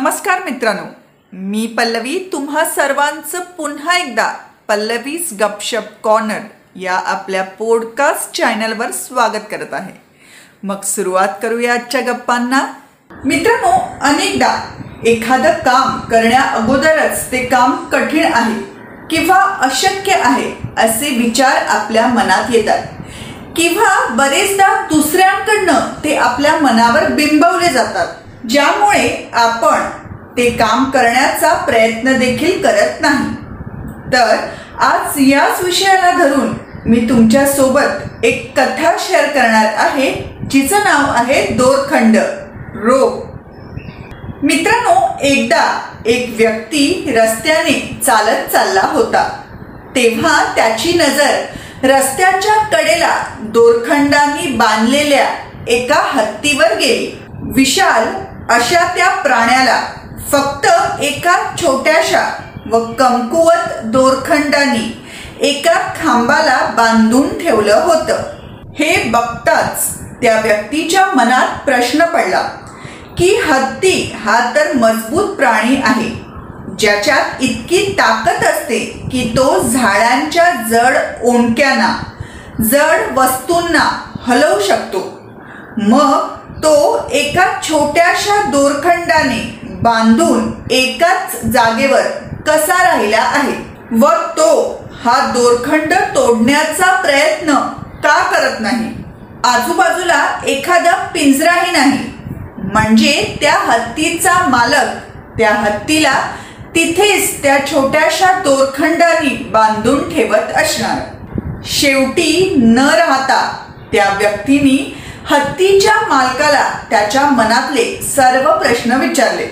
नमस्कार मित्रांनो. मी पल्लवी. तुम्हा सर्वांचं पुन्हा एकदा पल्लवीज गपशप कॉर्नर या आपल्या पॉडकास्ट चॅनलवर स्वागत करत आहे. मग सुरुवात करूया आजच्या गप्पांना. मित्रांनो अनेकदा एखादं काम करण्या अगोदरच ते काम कठीण आहे किंवा अशक्य आहे असे विचार आपल्या मनात येतात. किंवा बरेचदा दुसऱ्यांकडनं ते आपल्या मनावर बिंबवले जातात. ज्यामुळे आपण ते काम करण्याचा प्रयत्न देखील करत नाही. तर आज याच विषयाला धरून मी तुमच्यासोबत एक कथा शेअर करणार आहे जिचं नाव आहे दोरखंड रोग. मित्रांनो एकदा एक व्यक्ती रस्त्याने चालत चालला होता. तेव्हा त्याची नजर रस्त्याच्या कडेला दोरखंडांनी बांधलेल्या एका हत्तीवर गेली. विशाल अशा त्या प्राण्याला फक्त एका छोट्याशा व कमकुवत दोरखंडानी एका खांबाला बांधून ठेवलं होतं. हे बघताच त्या व्यक्तीच्या मनात प्रश्न पडला की हत्ती हा तर मजबूत प्राणी आहे. ज्याच्यात इतकी ताकद असते की तो झाडांच्या जड ओंडक्यांना जड वस्तूंना हलवू शकतो. मग तो एका छोट्याशा दोरखंडाने बांधून एकाच जागेवर कसा राहिला आहे? व तो हा दोरखंड तोडण्याचा प्रयत्न का करत नाही? आजूबाजूला एखादा पिंजराही नाही. म्हणजे त्या हत्तीचा मालक त्या हत्तीला तिथेच त्या छोट्याशा दोरखंडाने बांधून ठेवत असणार. शेवटी न राहता त्या व्यक्तीने हत्तीच्या मालकाला त्याच्या मनातले सर्व प्रश्न विचारले.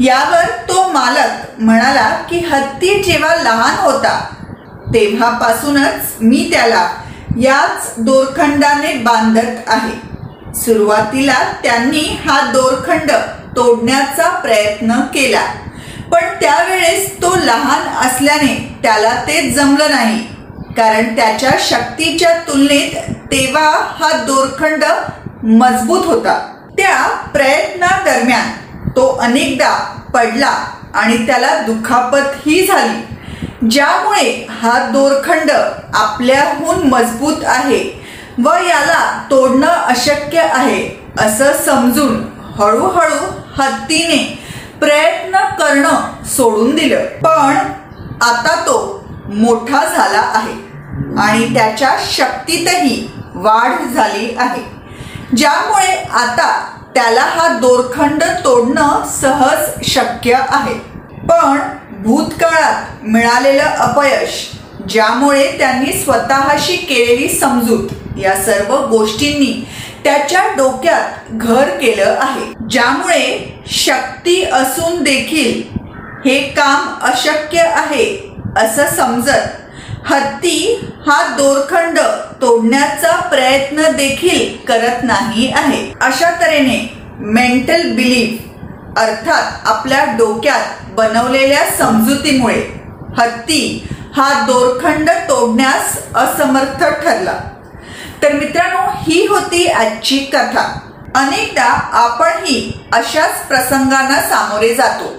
यावर तो मालक म्हणाला की हत्ती जेव्हा लहान होता तेव्हापासूनच मी त्याला याच दोरखंडाने बांधत आहे. सुरुवातीला त्यांनी हा दोरखंड तोडण्याचा प्रयत्न केला पण त्यावेळेस तो लहान असल्याने त्याला ते जमलं नाही कारण त्याच्या शक्तीच्या तुलनेत तेव्हा हा दोरखंड मजबूत होता. त्या प्रयत्नादरम्यान तो अनेकदा पडला आणि त्याला दुखापत ही झाली ज्यामुळे हा दोरखंड आपल्याहून मजबूत आहे व याला तोडणं अशक्य आहे असं समजून हळूहळू हत्तीने प्रयत्न करणं सोडून दिलं. पण आता तो मोठा झाला आहे आणि त्याच्या शक्तीतही वाढ झाली आहे. ज्यामुळे आता त्याला हा दोरखंड तोडणं सहज शक्य आहे. पण भूतकाळात मिळालेलं अपयश ज्यामुळे त्यांनी स्वतःशी केलेली समजूत या सर्व गोष्टींनी त्याच्या डोक्यात घर केलं आहे. ज्यामुळे शक्ती असून देखील हे काम अशक्य आहे असं समजत हत्ती हा दोरखंड तोडण्याचा प्रयत्न देखील करत नाही आहे. अशा तऱ्हेने मेंटल बिलीफ अर्थात आपल्या डोक्यात बनवलेल्या समजुतीमुळे हत्ती हा दोरखंड तोडण्यास असमर्थ ठरला. तर मित्रांनो ही होती आजची कथा. अनेकदा आपणही अशाच प्रसंगांना सामोरे जातो.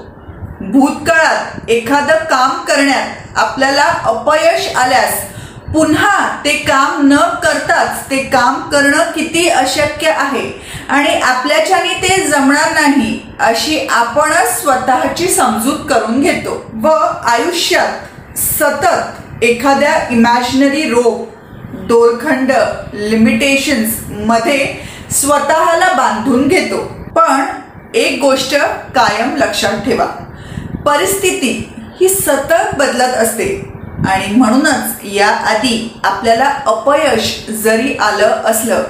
भूतकाळात एखादं काम करण्यात आपल्याला अपयश आल्यास पुन्हा ते काम न करताच ते काम करणं किती अशक्य आहे? आणि आपल्याच्याने ते जमणार नाही अशी आपणच स्वतःची समजूत करून घेतो. व आयुष्यात सतत एखाद्या इमॅजिनरी रोग दोरखंड लिमिटेशन्समध्ये स्वतःला बांधून घेतो. पण एक गोष्ट कायम लक्षात ठेवा. परिस्थिती ही सतत बदलत असते. आणि म्हणूनच या आधी आपल्याला अपयश जरी आलं असलं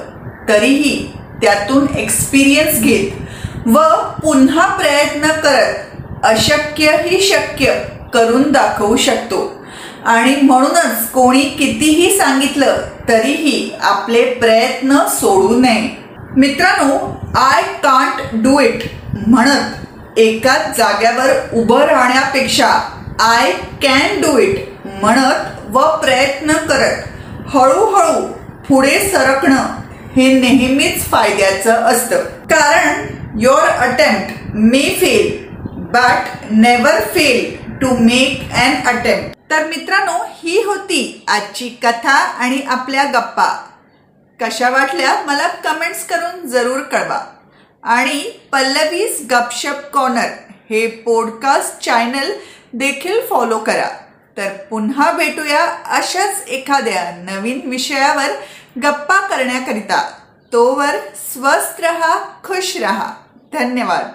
तरीही त्यातून एक्सपिरियन्स घेत व पुन्हा प्रयत्न करत अशक्य ही शक्य करून दाखवू शकतो. आणि म्हणूनच कोणी कितीही सांगितलं तरीही आपले प्रयत्न सोडू नये. मित्रांनो आय कांट डू इट म्हणत एकाच जाग्यावर उभं राहण्यापेक्षा आय कॅन डू इट म्हणत व प्रयत्न करत हळूहळू पुढे सरकणं हे नेहमीच फायद्याचं असतं. कारण your attempt may fail but never fail to make an attempt तर मित्रांनो ही होती आजची कथा आणि आपल्या गप्पा. कशा वाटल्या मला कमेंट्स करून जरूर कळवा. आणि पल्लवीज गपशप कॉर्नर हे पॉडकास्ट चॅनल देखील फॉलो करा. तर पुन्हा भेटूया अशाच एखाद्या नवीन विषयावर गप्पा करण्याकरिता. तोवर स्वस्थ रहा खुश रहा. धन्यवाद.